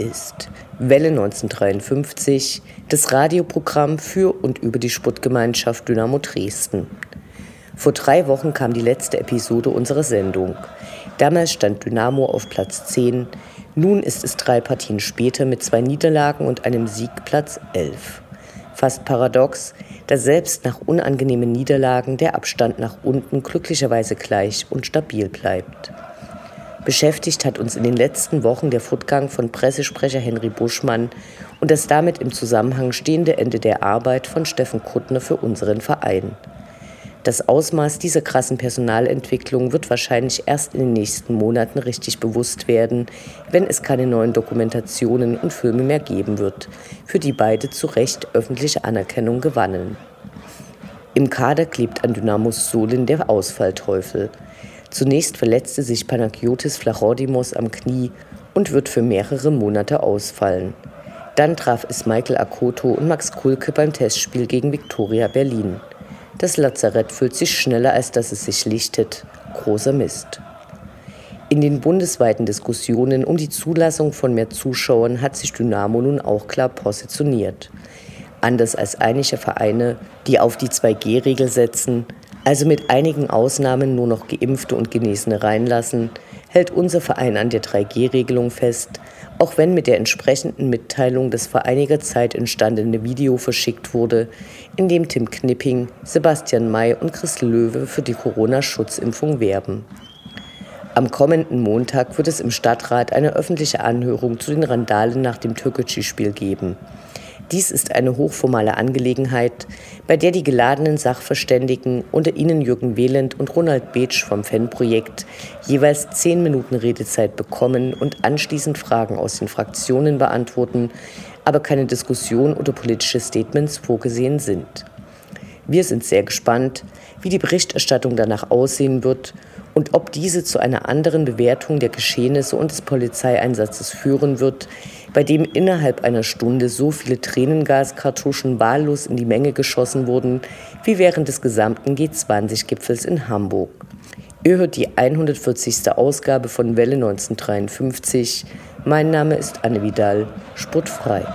Ist Welle 1953, das Radioprogramm für und über die Sportgemeinschaft Dynamo Dresden. Vor drei Wochen kam die letzte Episode unserer Sendung. Damals stand Dynamo auf Platz 10, nun ist es drei Partien später mit zwei Niederlagen und einem Sieg Platz 11. Fast paradox, da selbst nach unangenehmen Niederlagen der Abstand nach unten glücklicherweise gleich und stabil bleibt. Beschäftigt hat uns in den letzten Wochen der Fortgang von Pressesprecher Henry Buschmann und das damit im Zusammenhang stehende Ende der Arbeit von Steffen Kuttner für unseren Verein. Das Ausmaß dieser krassen Personalentwicklung wird wahrscheinlich erst in den nächsten Monaten richtig bewusst werden, wenn es keine neuen Dokumentationen und Filme mehr geben wird, für die beide zu Recht öffentliche Anerkennung gewannen. Im Kader klebt an Dynamos Solin der Ausfallteufel – Zunächst verletzte sich Panagiotis Flachodimos am Knie und wird für mehrere Monate ausfallen. Dann traf es Michael Akoto und Max Kulke beim Testspiel gegen Viktoria Berlin. Das Lazarett füllt sich schneller, als dass es sich lichtet. Großer Mist. In den bundesweiten Diskussionen um die Zulassung von mehr Zuschauern hat sich Dynamo nun auch klar positioniert. Anders als einige Vereine, die auf die 2G-Regel setzen, also mit einigen Ausnahmen nur noch Geimpfte und Genesene reinlassen, hält unser Verein an der 3G-Regelung fest, auch wenn mit der entsprechenden Mitteilung das vor einiger Zeit entstandene Video verschickt wurde, in dem Tim Knipping, Sebastian May und Chris Löwe für die Corona-Schutzimpfung werben. Am kommenden Montag wird es im Stadtrat eine öffentliche Anhörung zu den Randalen nach dem Türkgücü-Spiel geben. Dies ist eine hochformale Angelegenheit, bei der die geladenen Sachverständigen, unter ihnen Jürgen Wehland und Ronald Beetsch vom Fanprojekt, jeweils zehn Minuten Redezeit bekommen und anschließend Fragen aus den Fraktionen beantworten, aber keine Diskussion oder politische Statements vorgesehen sind. Wir sind sehr gespannt, wie die Berichterstattung danach aussehen wird und ob diese zu einer anderen Bewertung der Geschehnisse und des Polizeieinsatzes führen wird, bei dem innerhalb einer Stunde so viele Tränengaskartuschen wahllos in die Menge geschossen wurden, wie während des gesamten G20-Gipfels in Hamburg. Ihr hört die 140. Ausgabe von Welle 1953. Mein Name ist Anne Vidal, sportfrei.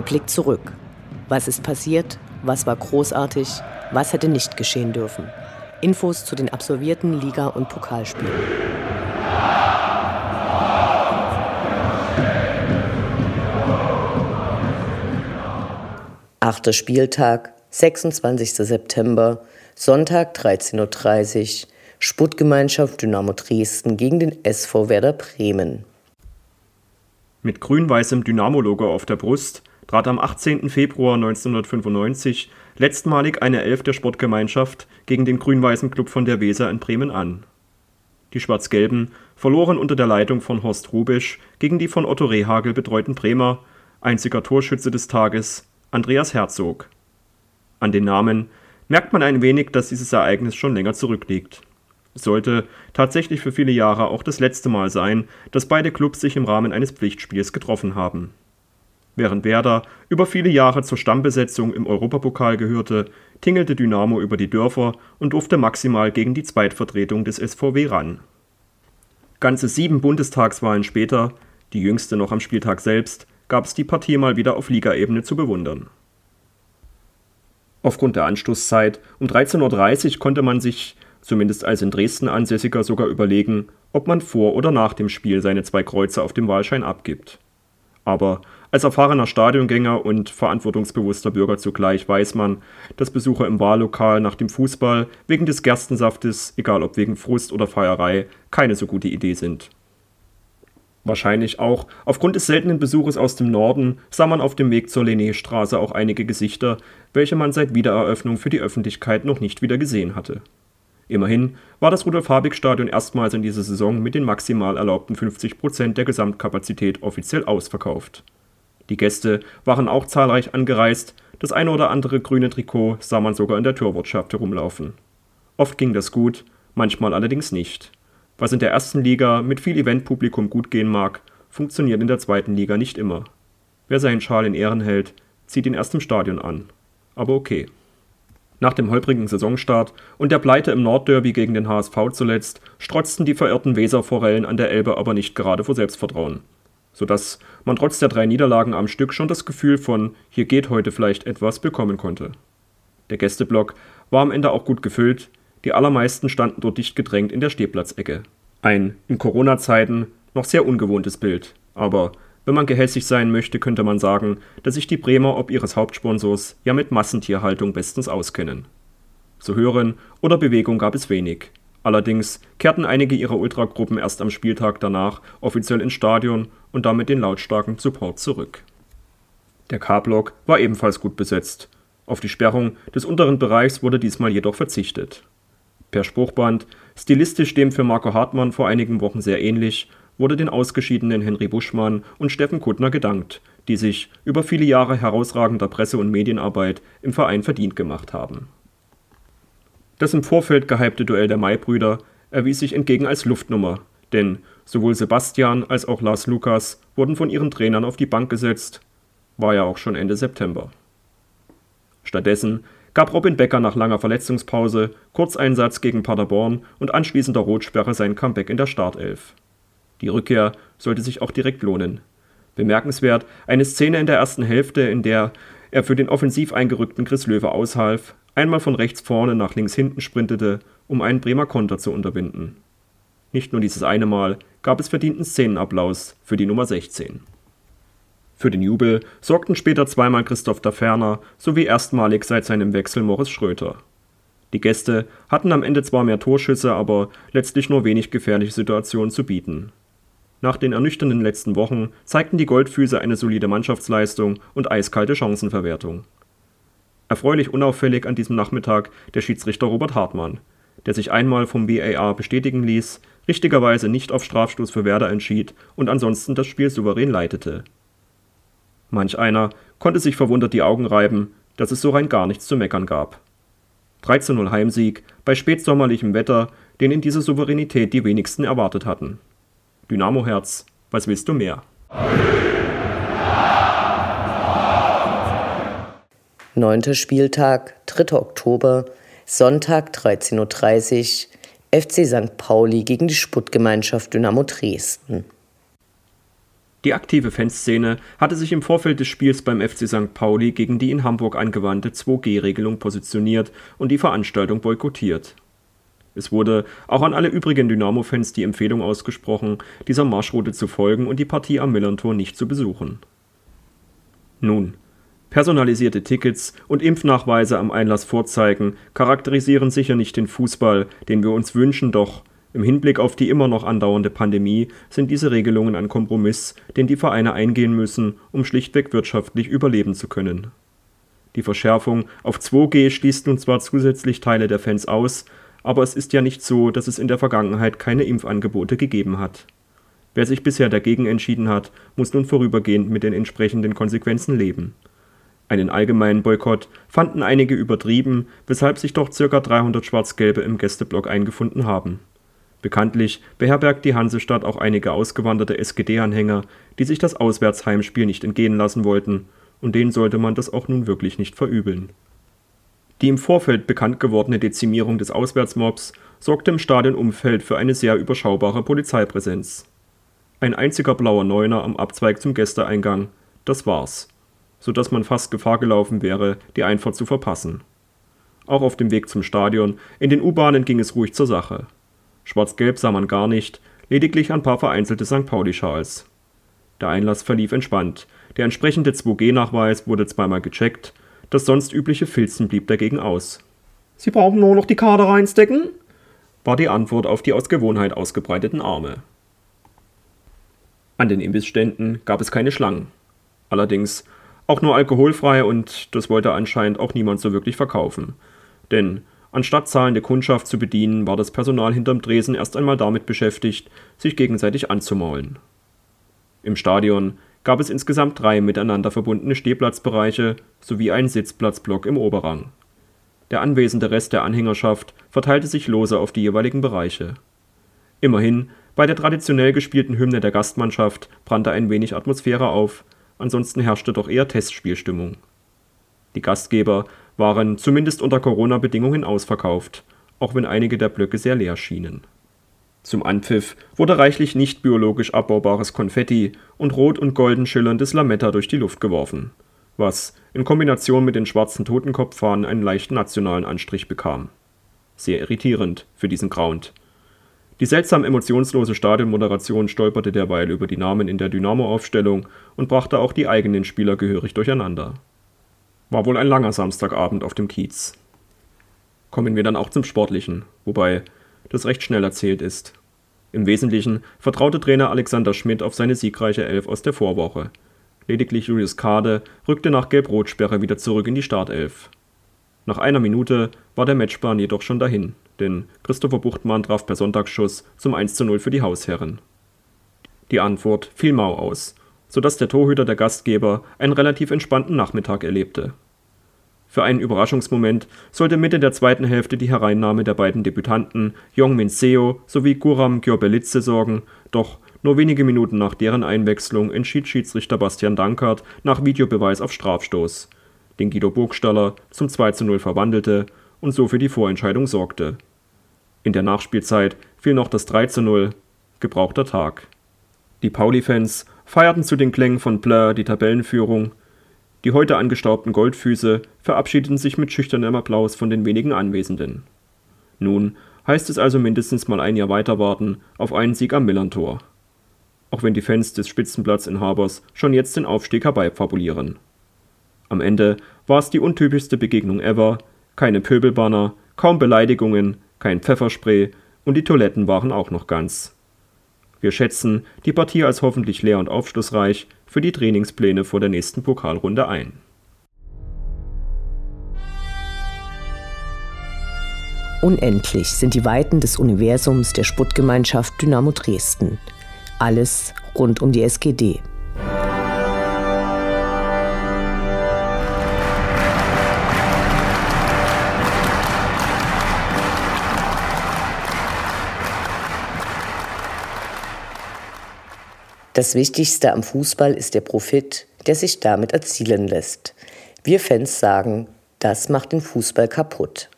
Der Blick zurück. Was ist passiert? Was war großartig? Was hätte nicht geschehen dürfen? Infos zu den absolvierten Liga- und Pokalspielen. Achter Spieltag, 26. September, Sonntag 13.30 Uhr. Sportgemeinschaft Dynamo Dresden gegen den SV Werder Bremen. Mit grün-weißem Dynamo-Logo auf der Brust trat am 18. Februar 1995 letztmalig eine Elf der Sportgemeinschaft gegen den grün-weißen Klub von der Weser in Bremen an. Die Schwarz-Gelben verloren unter der Leitung von Horst Rubisch gegen die von Otto Rehagel betreuten Bremer, einziger Torschütze des Tages, Andreas Herzog. An den Namen merkt man ein wenig, dass dieses Ereignis schon länger zurückliegt. Sollte tatsächlich für viele Jahre auch das letzte Mal sein, dass beide Clubs sich im Rahmen eines Pflichtspiels getroffen haben Während Werder über viele Jahre zur Stammbesetzung im Europapokal gehörte, tingelte Dynamo über die Dörfer und durfte maximal gegen die Zweitvertretung des SVW ran. Ganze sieben Bundestagswahlen später, die jüngste noch am Spieltag selbst, gab es die Partie mal wieder auf Ligaebene zu bewundern. Aufgrund der Anstoßzeit um 13.30 Uhr konnte man sich, zumindest als in Dresden Ansässiger, sogar überlegen, ob man vor oder nach dem Spiel seine zwei Kreuze auf dem Wahlschein abgibt. Aber als erfahrener Stadiongänger und verantwortungsbewusster Bürger zugleich weiß man, dass Besucher im Wahllokal nach dem Fußball wegen des Gerstensaftes, egal ob wegen Frust oder Feierei, keine so gute Idee sind. Wahrscheinlich auch aufgrund des seltenen Besuches aus dem Norden sah man auf dem Weg zur Lenné-Straße auch einige Gesichter, welche man seit Wiedereröffnung für die Öffentlichkeit noch nicht wieder gesehen hatte. Immerhin war das Rudolf-Habig-Stadion erstmals in dieser Saison mit den maximal erlaubten 50 Prozent der Gesamtkapazität offiziell ausverkauft. Die Gäste waren auch zahlreich angereist, das eine oder andere grüne Trikot sah man sogar in der Torwirtschaft herumlaufen. Oft ging das gut, manchmal allerdings nicht. Was in der ersten Liga mit viel Eventpublikum gut gehen mag, funktioniert in der zweiten Liga nicht immer. Wer seinen Schal in Ehren hält, zieht ihn erst im Stadion an. Aber okay. Nach dem holprigen Saisonstart und der Pleite im Nordderby gegen den HSV zuletzt strotzten die verirrten Weserforellen an der Elbe aber nicht gerade vor Selbstvertrauen. Sodass man trotz der drei Niederlagen am Stück schon das Gefühl von hier geht heute vielleicht etwas bekommen konnte. Der Gästeblock war am Ende auch gut gefüllt, die allermeisten standen dort dicht gedrängt in der Stehplatzecke. Ein in Corona-Zeiten noch sehr ungewohntes Bild, aber wenn man gehässig sein möchte, könnte man sagen, dass sich die Bremer ob ihres Hauptsponsors ja mit Massentierhaltung bestens auskennen. Zu hören oder Bewegung gab es wenig. Allerdings kehrten einige ihrer Ultragruppen erst am Spieltag danach offiziell ins Stadion und damit den lautstarken Support zurück. Der K-Block war ebenfalls gut besetzt. Auf die Sperrung des unteren Bereichs wurde diesmal jedoch verzichtet. Per Spruchband, stilistisch dem für Marco Hartmann vor einigen Wochen sehr ähnlich, wurde den ausgeschiedenen Henry Buschmann und Steffen Kuttner gedankt, die sich über viele Jahre herausragender Presse- und Medienarbeit im Verein verdient gemacht haben. Das im Vorfeld gehypte Duell der Maibrüder erwies sich entgegen als Luftnummer, denn sowohl Sebastian als auch Lars Lukas wurden von ihren Trainern auf die Bank gesetzt, war ja auch schon Ende September. Stattdessen gab Robin Becker nach langer Verletzungspause, Kurzeinsatz gegen Paderborn und anschließender Rotsperre sein Comeback in der Startelf. Die Rückkehr sollte sich auch direkt lohnen. Bemerkenswert eine Szene in der ersten Hälfte, in der er für den offensiv eingerückten Chris Löwe aushalf, einmal von rechts vorne nach links hinten sprintete, um einen Bremer Konter zu unterbinden. Nicht nur dieses eine Mal gab es verdienten Szenenapplaus für die Nummer 16. Für den Jubel sorgten später zweimal Christoph Daferner sowie erstmalig seit seinem Wechsel Morris Schröter. Die Gäste hatten am Ende zwar mehr Torschüsse, aber letztlich nur wenig gefährliche Situationen zu bieten. Nach den ernüchternden letzten Wochen zeigten die Goldfüße eine solide Mannschaftsleistung und eiskalte Chancenverwertung. Erfreulich unauffällig an diesem Nachmittag der Schiedsrichter Robert Hartmann, der sich einmal vom VAR bestätigen ließ, richtigerweise nicht auf Strafstoß für Werder entschied und ansonsten das Spiel souverän leitete. Manch einer konnte sich verwundert die Augen reiben, dass es so rein gar nichts zu meckern gab. 13-0 Heimsieg bei spätsommerlichem Wetter, den in dieser Souveränität die wenigsten erwartet hatten. Dynamo Herz, was willst du mehr? Neunter Spieltag, 3. Oktober, Sonntag 13.30 Uhr, FC St. Pauli gegen die Sputtgemeinschaft Dynamo Dresden. Die aktive Fanszene hatte sich im Vorfeld des Spiels beim FC St. Pauli gegen die in Hamburg angewandte 2G-Regelung positioniert und die Veranstaltung boykottiert. Es wurde auch an alle übrigen Dynamo-Fans die Empfehlung ausgesprochen, dieser Marschroute zu folgen und die Partie am Millerntor nicht zu besuchen. Nun, personalisierte Tickets und Impfnachweise am Einlass vorzeigen charakterisieren sicher nicht den Fußball, den wir uns wünschen, doch im Hinblick auf die immer noch andauernde Pandemie sind diese Regelungen ein Kompromiss, den die Vereine eingehen müssen, um schlichtweg wirtschaftlich überleben zu können. Die Verschärfung auf 2G schließt nun zwar zusätzlich Teile der Fans aus, aber es ist ja nicht so, dass es in der Vergangenheit keine Impfangebote gegeben hat. Wer sich bisher dagegen entschieden hat, muss nun vorübergehend mit den entsprechenden Konsequenzen leben. Einen allgemeinen Boykott fanden einige übertrieben, weshalb sich doch ca. 300 Schwarz-Gelbe im Gästeblock eingefunden haben Bekanntlich beherbergt die Hansestadt auch einige ausgewanderte SGD-Anhänger, die sich das Auswärtsheimspiel nicht entgehen lassen wollten, und denen sollte man das auch nun wirklich nicht verübeln. Die im Vorfeld bekannt gewordene Dezimierung des Auswärtsmobs sorgte im Stadionumfeld für eine sehr überschaubare Polizeipräsenz. Ein einziger blauer Neuner am Abzweig zum Gästeeingang, Das war's, sodass man fast Gefahr gelaufen wäre, die Einfahrt zu verpassen. Auch auf dem Weg zum Stadion, in den U-Bahnen ging es ruhig zur Sache. Schwarz-Gelb sah man gar nicht, lediglich ein paar vereinzelte St. Pauli-Schals. Der Einlass verlief entspannt, der entsprechende 2G-Nachweis wurde zweimal gecheckt, das sonst übliche Filzen blieb dagegen aus. Sie brauchen nur noch die Karte reinstecken? war die Antwort auf die aus Gewohnheit ausgebreiteten Arme. An den Imbissständen gab es keine Schlangen. Allerdings auch nur alkoholfrei und das wollte anscheinend auch niemand so wirklich verkaufen. Denn anstatt zahlende Kundschaft zu bedienen, war das Personal hinterm Dresen erst einmal damit beschäftigt, sich gegenseitig anzumaulen. Im Stadion gab es insgesamt drei miteinander verbundene Stehplatzbereiche sowie einen Sitzplatzblock im Oberrang. Der anwesende Rest der Anhängerschaft verteilte sich lose auf die jeweiligen Bereiche. Immerhin, bei der traditionell gespielten Hymne der Gastmannschaft brannte ein wenig Atmosphäre auf, ansonsten herrschte doch eher Testspielstimmung. Die Gastgeber waren zumindest unter Corona-Bedingungen ausverkauft, auch wenn einige der Blöcke sehr leer schienen zum Anpfiff wurde reichlich nicht biologisch abbaubares Konfetti und rot und golden schillerndes Lametta durch die Luft geworfen, was in Kombination mit den schwarzen Totenkopffahnen einen leicht nationalen Anstrich bekam. Sehr irritierend für diesen Ground. Die seltsam emotionslose Stadionmoderation stolperte derweil über die Namen in der Dynamo-Aufstellung und brachte auch die eigenen Spieler gehörig durcheinander. War wohl ein langer Samstagabend auf dem Kiez. Kommen wir dann auch zum Sportlichen, wobei das recht schnell erzählt ist. Im Wesentlichen vertraute Trainer Alexander Schmidt auf seine siegreiche Elf aus der Vorwoche. Lediglich Julius Kade rückte nach Gelb-Rot-Sperre wieder zurück in die Startelf. Nach einer Minute war der Matchplan jedoch schon dahin, denn Christopher Buchtmann traf per Sonntagsschuss zum 1:0 für die Hausherren. Die Antwort fiel mau aus, sodass der Torhüter der Gastgeber einen relativ entspannten Nachmittag erlebte für einen Überraschungsmoment sollte Mitte der zweiten Hälfte die Hereinnahme der beiden Debütanten Min Seo sowie Guram Gyorbelidze sorgen, doch nur wenige Minuten nach deren Einwechslung entschied Schiedsrichter Bastian Dankert nach Videobeweis auf Strafstoß, den Guido Burgstaller zum 2:0 verwandelte und so für die Vorentscheidung sorgte. In der Nachspielzeit fiel noch das 3:0, gebrauchter Tag. Die Pauli-Fans feierten zu den Klängen von Blur die Tabellenführung die heute angestaubten Goldfüße verabschiedeten sich mit schüchternem Applaus von den wenigen Anwesenden. Nun heißt es also mindestens mal ein Jahr weiter warten auf einen Sieg am Millantor. Auch wenn die Fans des Spitzenplatzinhabers schon jetzt den Aufstieg herbeifabulieren. Am Ende war es die untypischste Begegnung ever, keine Pöbelbanner, kaum Beleidigungen, kein Pfefferspray und die Toiletten waren auch noch ganz. Wir schätzen die Partie als hoffentlich leer und aufschlussreich für die Trainingspläne vor der nächsten Pokalrunde ein. Unendlich sind die Weiten des Universums der Sputtgemeinschaft Dynamo Dresden. Alles rund um die SGD. Das Wichtigste am Fußball ist der Profit, der sich damit erzielen lässt. Wir Fans sagen, das macht den Fußball kaputt.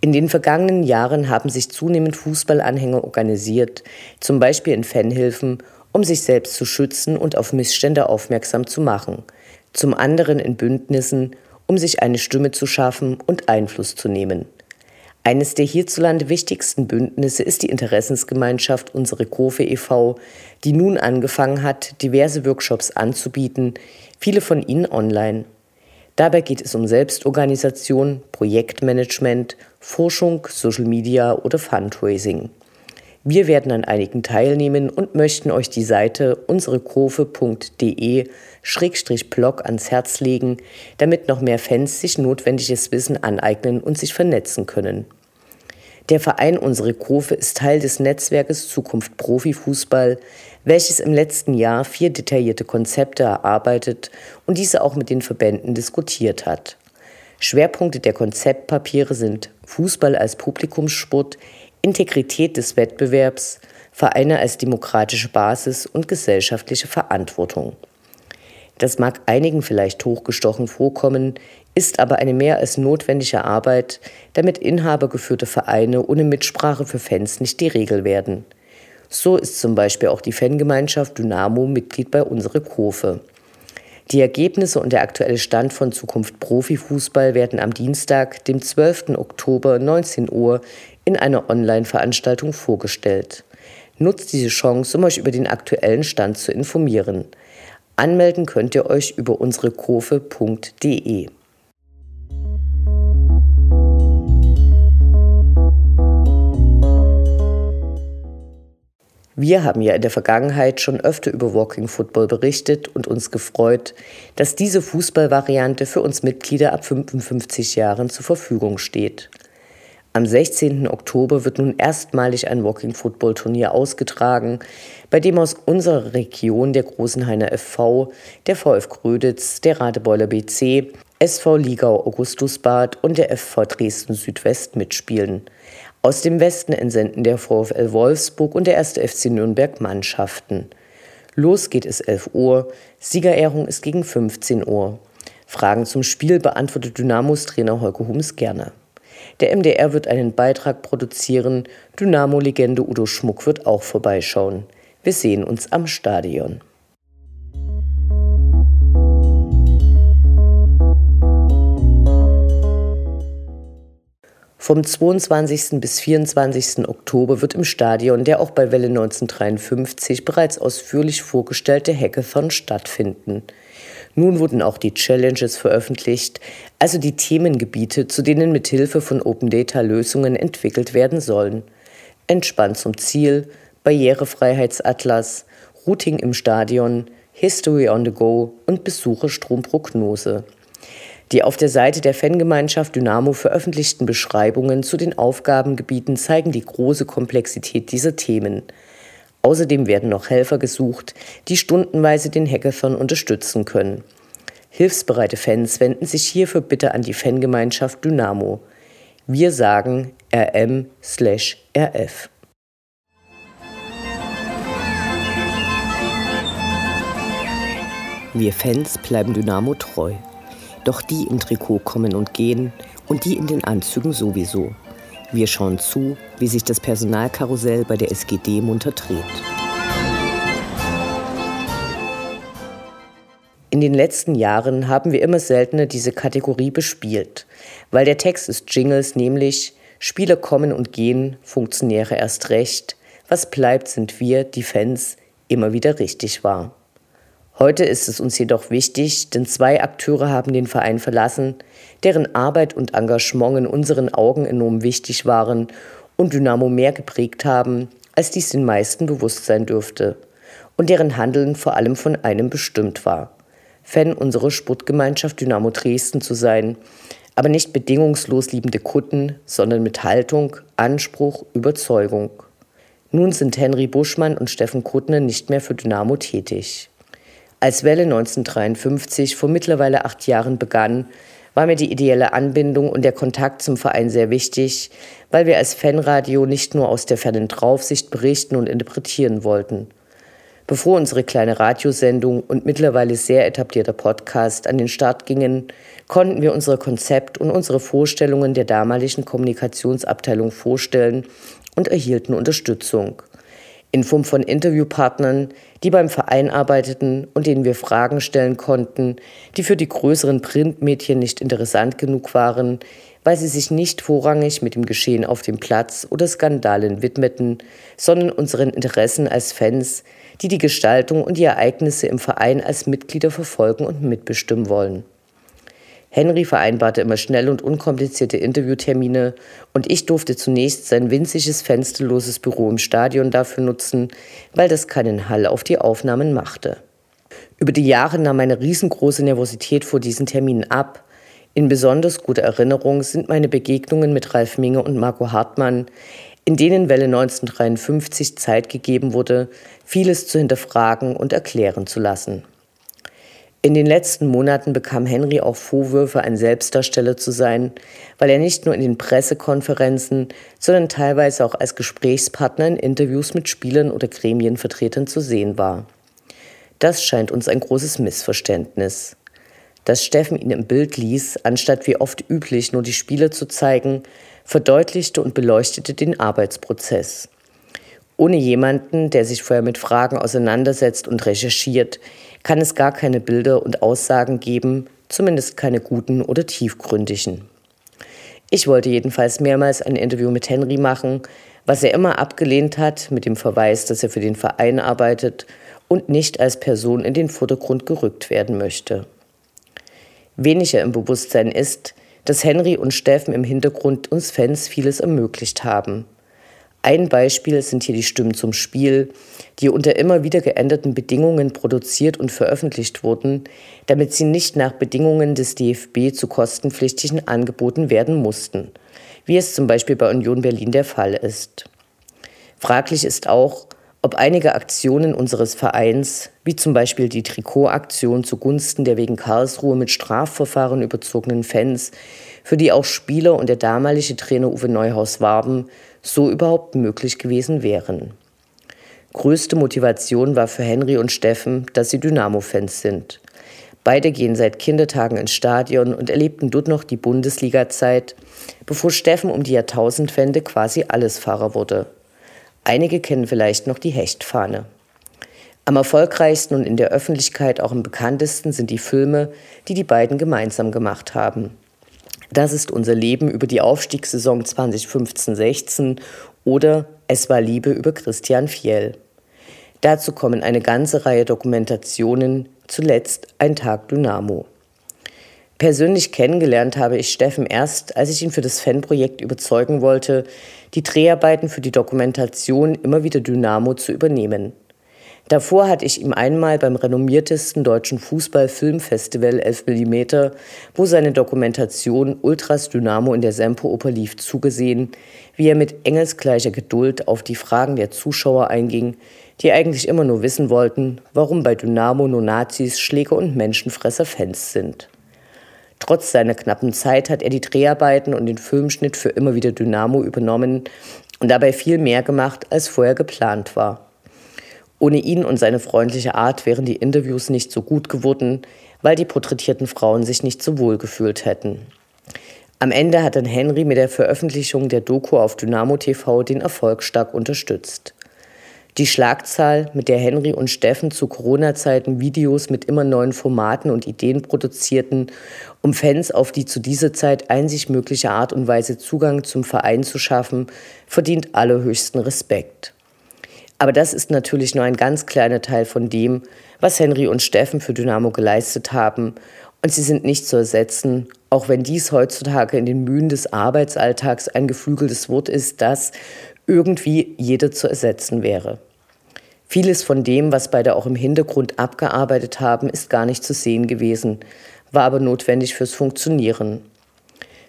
In den vergangenen Jahren haben sich zunehmend Fußballanhänger organisiert, zum Beispiel in Fanhilfen, um sich selbst zu schützen und auf Missstände aufmerksam zu machen. Zum anderen in Bündnissen, um sich eine Stimme zu schaffen und Einfluss zu nehmen. Eines der hierzulande wichtigsten Bündnisse ist die Interessensgemeinschaft Unsere Kurve e.V., die nun angefangen hat, diverse Workshops anzubieten, viele von ihnen online. Dabei geht es um Selbstorganisation, Projektmanagement, Forschung, Social Media oder Fundraising. Wir werden an einigen teilnehmen und möchten euch die Seite unserekurve.de-blog ans Herz legen, damit noch mehr Fans sich notwendiges Wissen aneignen und sich vernetzen können. Der Verein Unsere Kurve ist Teil des Netzwerkes Zukunft Profifußball, welches im letzten Jahr vier detaillierte Konzepte erarbeitet und diese auch mit den Verbänden diskutiert hat. Schwerpunkte der Konzeptpapiere sind Fußball als Publikumssport, Integrität des Wettbewerbs, Vereine als demokratische Basis und gesellschaftliche Verantwortung. Das mag einigen vielleicht hochgestochen vorkommen, ist aber eine mehr als notwendige Arbeit, damit inhabergeführte Vereine ohne Mitsprache für Fans nicht die Regel werden. So ist zum Beispiel auch die Fangemeinschaft Dynamo Mitglied bei Unsere Kurve. Die Ergebnisse und der aktuelle Stand von Zukunft Profifußball werden am Dienstag, dem 12. Oktober 19 Uhr in einer Online-Veranstaltung vorgestellt. Nutzt diese Chance, um euch über den aktuellen Stand zu informieren. Anmelden könnt ihr euch über unsere kurve.de. Wir haben ja in der Vergangenheit schon öfter über Walking Football berichtet und uns gefreut, dass diese Fußballvariante für uns Mitglieder ab 55 Jahren zur Verfügung steht. Am 16. Oktober wird nun erstmalig ein Walking Football Turnier ausgetragen, bei dem aus unserer Region der Großenhainer FV, der VF Gröditz, der Radebeuler BC, SV Ligau Augustusbad und der FV Dresden Südwest mitspielen. Aus dem Westen entsenden der VfL Wolfsburg und der 1. FC Nürnberg Mannschaften. Los geht es 11 Uhr, Siegerehrung ist gegen 15 Uhr. Fragen zum Spiel beantwortet Dynamos Trainer Holger Hums gerne. Der MDR wird einen Beitrag produzieren, Dynamo-Legende Udo Schmuck wird auch vorbeischauen. Wir sehen uns am Stadion. Vom 22. bis 24. Oktober wird im Stadion der auch bei Welle 1953 bereits ausführlich vorgestellte Hackathon stattfinden. Nun wurden auch die Challenges veröffentlicht, also die Themengebiete, zu denen mit Hilfe von Open Data Lösungen entwickelt werden sollen. Entspannt zum Ziel, Barrierefreiheitsatlas, Routing im Stadion, History on the Go und Besucherstromprognose. Die auf der Seite der Fangemeinschaft Dynamo veröffentlichten Beschreibungen zu den Aufgabengebieten zeigen die große Komplexität dieser Themen. Außerdem werden noch Helfer gesucht, die stundenweise den Hackathon unterstützen können. Hilfsbereite Fans wenden sich hierfür bitte an die Fangemeinschaft Dynamo. Wir sagen rm/rf. Wir Fans bleiben Dynamo treu. Doch die im Trikot kommen und gehen und die in den Anzügen sowieso. Wir schauen zu, wie sich das Personalkarussell bei der SGD munter dreht. In den letzten Jahren haben wir immer seltener diese Kategorie bespielt, weil der Text des Jingles nämlich Spieler kommen und gehen, Funktionäre erst recht, was bleibt sind wir, die Fans, immer wieder richtig war. Heute ist es uns jedoch wichtig, denn zwei Akteure haben den Verein verlassen, deren Arbeit und Engagement in unseren Augen enorm wichtig waren und Dynamo mehr geprägt haben, als dies den meisten bewusst sein dürfte, und deren Handeln vor allem von einem bestimmt war. Fan unserer Sportgemeinschaft Dynamo Dresden zu sein, aber nicht bedingungslos liebende Kutten, sondern mit Haltung, Anspruch, Überzeugung. Nun sind Henry Buschmann und Steffen Kuttner nicht mehr für Dynamo tätig. Als Welle 1953 vor mittlerweile acht Jahren begann, war mir die ideelle Anbindung und der Kontakt zum Verein sehr wichtig, weil wir als Fanradio nicht nur aus der fernen Draufsicht berichten und interpretieren wollten. Bevor unsere kleine Radiosendung und mittlerweile sehr etablierter Podcast an den Start gingen, konnten wir unser Konzept und unsere Vorstellungen der damaligen Kommunikationsabteilung vorstellen und erhielten Unterstützung in Form von Interviewpartnern, die beim Verein arbeiteten und denen wir Fragen stellen konnten, die für die größeren Printmedien nicht interessant genug waren, weil sie sich nicht vorrangig mit dem Geschehen auf dem Platz oder Skandalen widmeten, sondern unseren Interessen als Fans, die die Gestaltung und die Ereignisse im Verein als Mitglieder verfolgen und mitbestimmen wollen. Henry vereinbarte immer schnell und unkomplizierte Interviewtermine und ich durfte zunächst sein winziges fensterloses Büro im Stadion dafür nutzen, weil das keinen Hall auf die Aufnahmen machte. Über die Jahre nahm meine riesengroße Nervosität vor diesen Terminen ab. In besonders guter Erinnerung sind meine Begegnungen mit Ralf Minge und Marco Hartmann, in denen Welle 1953 Zeit gegeben wurde, vieles zu hinterfragen und erklären zu lassen. In den letzten Monaten bekam Henry auch Vorwürfe, ein Selbstdarsteller zu sein, weil er nicht nur in den Pressekonferenzen, sondern teilweise auch als Gesprächspartner in Interviews mit Spielern oder Gremienvertretern zu sehen war. Das scheint uns ein großes Missverständnis. Dass Steffen ihn im Bild ließ, anstatt wie oft üblich nur die Spieler zu zeigen, verdeutlichte und beleuchtete den Arbeitsprozess. Ohne jemanden, der sich vorher mit Fragen auseinandersetzt und recherchiert, kann es gar keine Bilder und Aussagen geben, zumindest keine guten oder tiefgründigen. Ich wollte jedenfalls mehrmals ein Interview mit Henry machen, was er immer abgelehnt hat, mit dem Verweis, dass er für den Verein arbeitet und nicht als Person in den Vordergrund gerückt werden möchte. Weniger im Bewusstsein ist, dass Henry und Steffen im Hintergrund uns Fans vieles ermöglicht haben. Ein Beispiel sind hier die Stimmen zum Spiel, die unter immer wieder geänderten Bedingungen produziert und veröffentlicht wurden, damit sie nicht nach Bedingungen des DFB zu kostenpflichtigen Angeboten werden mussten, wie es zum Beispiel bei Union Berlin der Fall ist. Fraglich ist auch, ob einige Aktionen unseres Vereins, wie zum Beispiel die Trikotaktion zugunsten der wegen Karlsruhe mit Strafverfahren überzogenen Fans, für die auch Spieler und der damalige Trainer Uwe Neuhaus warben, so überhaupt möglich gewesen wären. Größte Motivation war für Henry und Steffen, dass sie Dynamo-Fans sind. Beide gehen seit Kindertagen ins Stadion und erlebten dort noch die Bundesliga-Zeit, bevor Steffen um die Jahrtausendwende quasi Allesfahrer wurde. Einige kennen vielleicht noch die Hechtfahne. Am erfolgreichsten und in der Öffentlichkeit auch am bekanntesten sind die Filme, die die beiden gemeinsam gemacht haben. Das ist unser Leben über die Aufstiegssaison 2015-16 oder Es war Liebe über Christian Fiel. Dazu kommen eine ganze Reihe Dokumentationen, zuletzt Ein Tag Dynamo. Persönlich kennengelernt habe ich Steffen erst, als ich ihn für das Fanprojekt überzeugen wollte, die Dreharbeiten für die Dokumentation immer wieder Dynamo zu übernehmen. Davor hatte ich ihm einmal beim renommiertesten deutschen Fußball-Filmfestival 11 mm, wo seine Dokumentation Ultras Dynamo in der Semperoper lief, zugesehen, wie er mit engelsgleicher Geduld auf die Fragen der Zuschauer einging, die eigentlich immer nur wissen wollten, warum bei Dynamo nur Nazis, Schläger und Menschenfresser Fans sind. Trotz seiner knappen Zeit hat er die Dreharbeiten und den Filmschnitt für immer wieder Dynamo übernommen und dabei viel mehr gemacht, als vorher geplant war. Ohne ihn und seine freundliche Art wären die Interviews nicht so gut geworden, weil die porträtierten Frauen sich nicht so wohl gefühlt hätten. Am Ende hat dann Henry mit der Veröffentlichung der Doku auf Dynamo TV den Erfolg stark unterstützt. Die Schlagzahl, mit der Henry und Steffen zu Corona-Zeiten Videos mit immer neuen Formaten und Ideen produzierten, um Fans auf die zu dieser Zeit einzig mögliche Art und Weise Zugang zum Verein zu schaffen, verdient allerhöchsten Respekt. Aber das ist natürlich nur ein ganz kleiner Teil von dem, was Henry und Steffen für Dynamo geleistet haben. Und sie sind nicht zu ersetzen, auch wenn dies heutzutage in den Mühen des Arbeitsalltags ein geflügeltes Wort ist, das irgendwie jeder zu ersetzen wäre. Vieles von dem, was beide auch im Hintergrund abgearbeitet haben, ist gar nicht zu sehen gewesen, war aber notwendig fürs Funktionieren.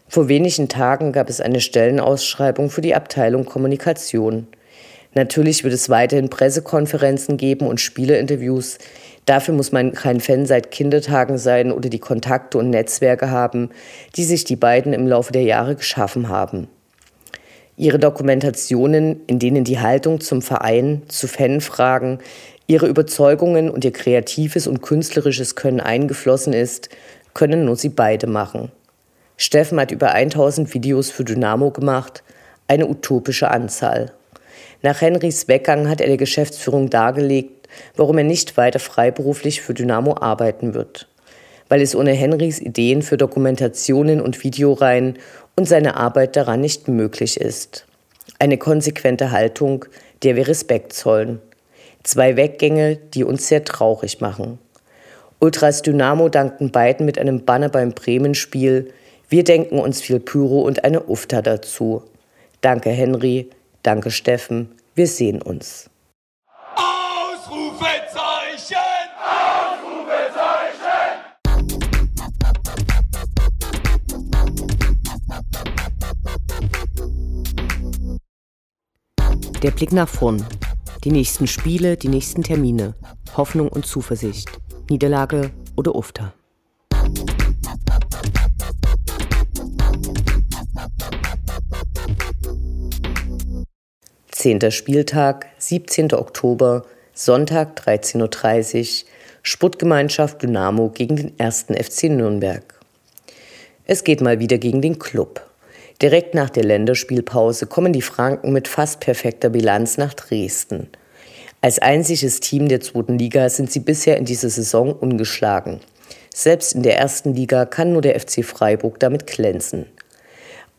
Vor wenigen Tagen gab es eine Stellenausschreibung für die Abteilung Kommunikation. Natürlich wird es weiterhin Pressekonferenzen geben und Spielerinterviews. Dafür muss man kein Fan seit Kindertagen sein oder die Kontakte und Netzwerke haben, die sich die beiden im Laufe der Jahre geschaffen haben. Ihre Dokumentationen, in denen die Haltung zum Verein, zu Fanfragen, ihre Überzeugungen und ihr kreatives und künstlerisches Können eingeflossen ist, können nur sie beide machen. Steffen hat über 1000 Videos für Dynamo gemacht, eine utopische Anzahl. Nach Henrys Weggang hat er der Geschäftsführung dargelegt, warum er nicht weiter freiberuflich für Dynamo arbeiten wird. Weil es ohne Henrys Ideen für Dokumentationen und Videoreihen und seine Arbeit daran nicht möglich ist. Eine konsequente Haltung, der wir Respekt zollen. Zwei Weggänge, die uns sehr traurig machen. Ultras Dynamo dankten beiden mit einem Banner beim Bremen-Spiel. Wir denken uns viel Pyro und eine Ufta dazu. Danke Henry, danke Steffen, wir sehen uns. Der Blick nach vorn. Die nächsten Spiele, die nächsten Termine. Hoffnung und Zuversicht. Niederlage oder Ufter. Zehnter Spieltag, 17. Oktober, Sonntag 13.30 Uhr, Sportgemeinschaft Dynamo gegen den 1. FC Nürnberg. Es geht mal wieder gegen den Club. Direkt nach der Länderspielpause kommen die Franken mit fast perfekter Bilanz nach Dresden. Als einziges Team der zweiten Liga sind sie bisher in dieser Saison ungeschlagen. Selbst in der ersten Liga kann nur der FC Freiburg damit glänzen.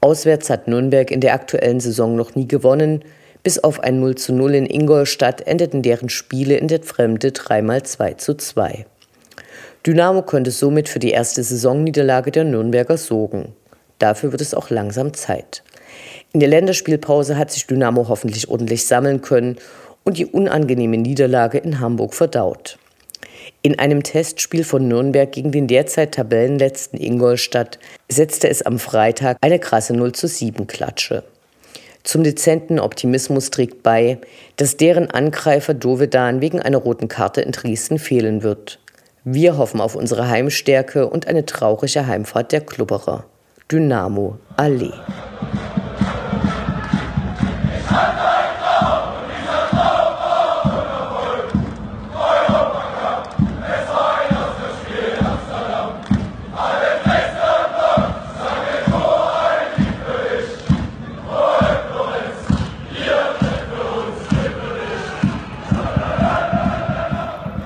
Auswärts hat Nürnberg in der aktuellen Saison noch nie gewonnen. Bis auf ein 0 zu 0 in Ingolstadt endeten deren Spiele in der Fremde dreimal 2 zu 2. Dynamo könnte somit für die erste Saisonniederlage der Nürnberger sorgen. Dafür wird es auch langsam Zeit. In der Länderspielpause hat sich Dynamo hoffentlich ordentlich sammeln können und die unangenehme Niederlage in Hamburg verdaut. In einem Testspiel von Nürnberg gegen den derzeit Tabellenletzten Ingolstadt setzte es am Freitag eine krasse 0 zu 7 Klatsche. Zum dezenten Optimismus trägt bei, dass deren Angreifer Dovedan wegen einer roten Karte in Dresden fehlen wird. Wir hoffen auf unsere Heimstärke und eine traurige Heimfahrt der Klubberer. Dynamo Allee.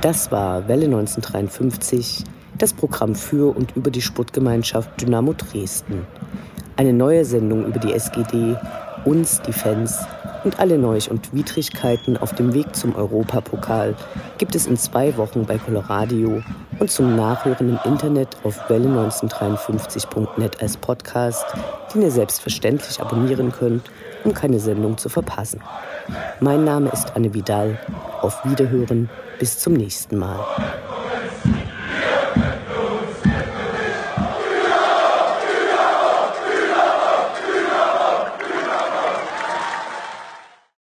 Das war Welle 1953, das Programm für und über die Sportgemeinschaft Dynamo Dresden. Eine neue Sendung über die SGD, uns, die Fans und alle Neuch und Widrigkeiten auf dem Weg zum Europapokal gibt es in zwei Wochen bei Coloradio und zum Nachhören im Internet auf welle1953.net als Podcast, den ihr selbstverständlich abonnieren könnt, um keine Sendung zu verpassen. Mein Name ist Anne Vidal. Auf Wiederhören. Bis zum nächsten Mal.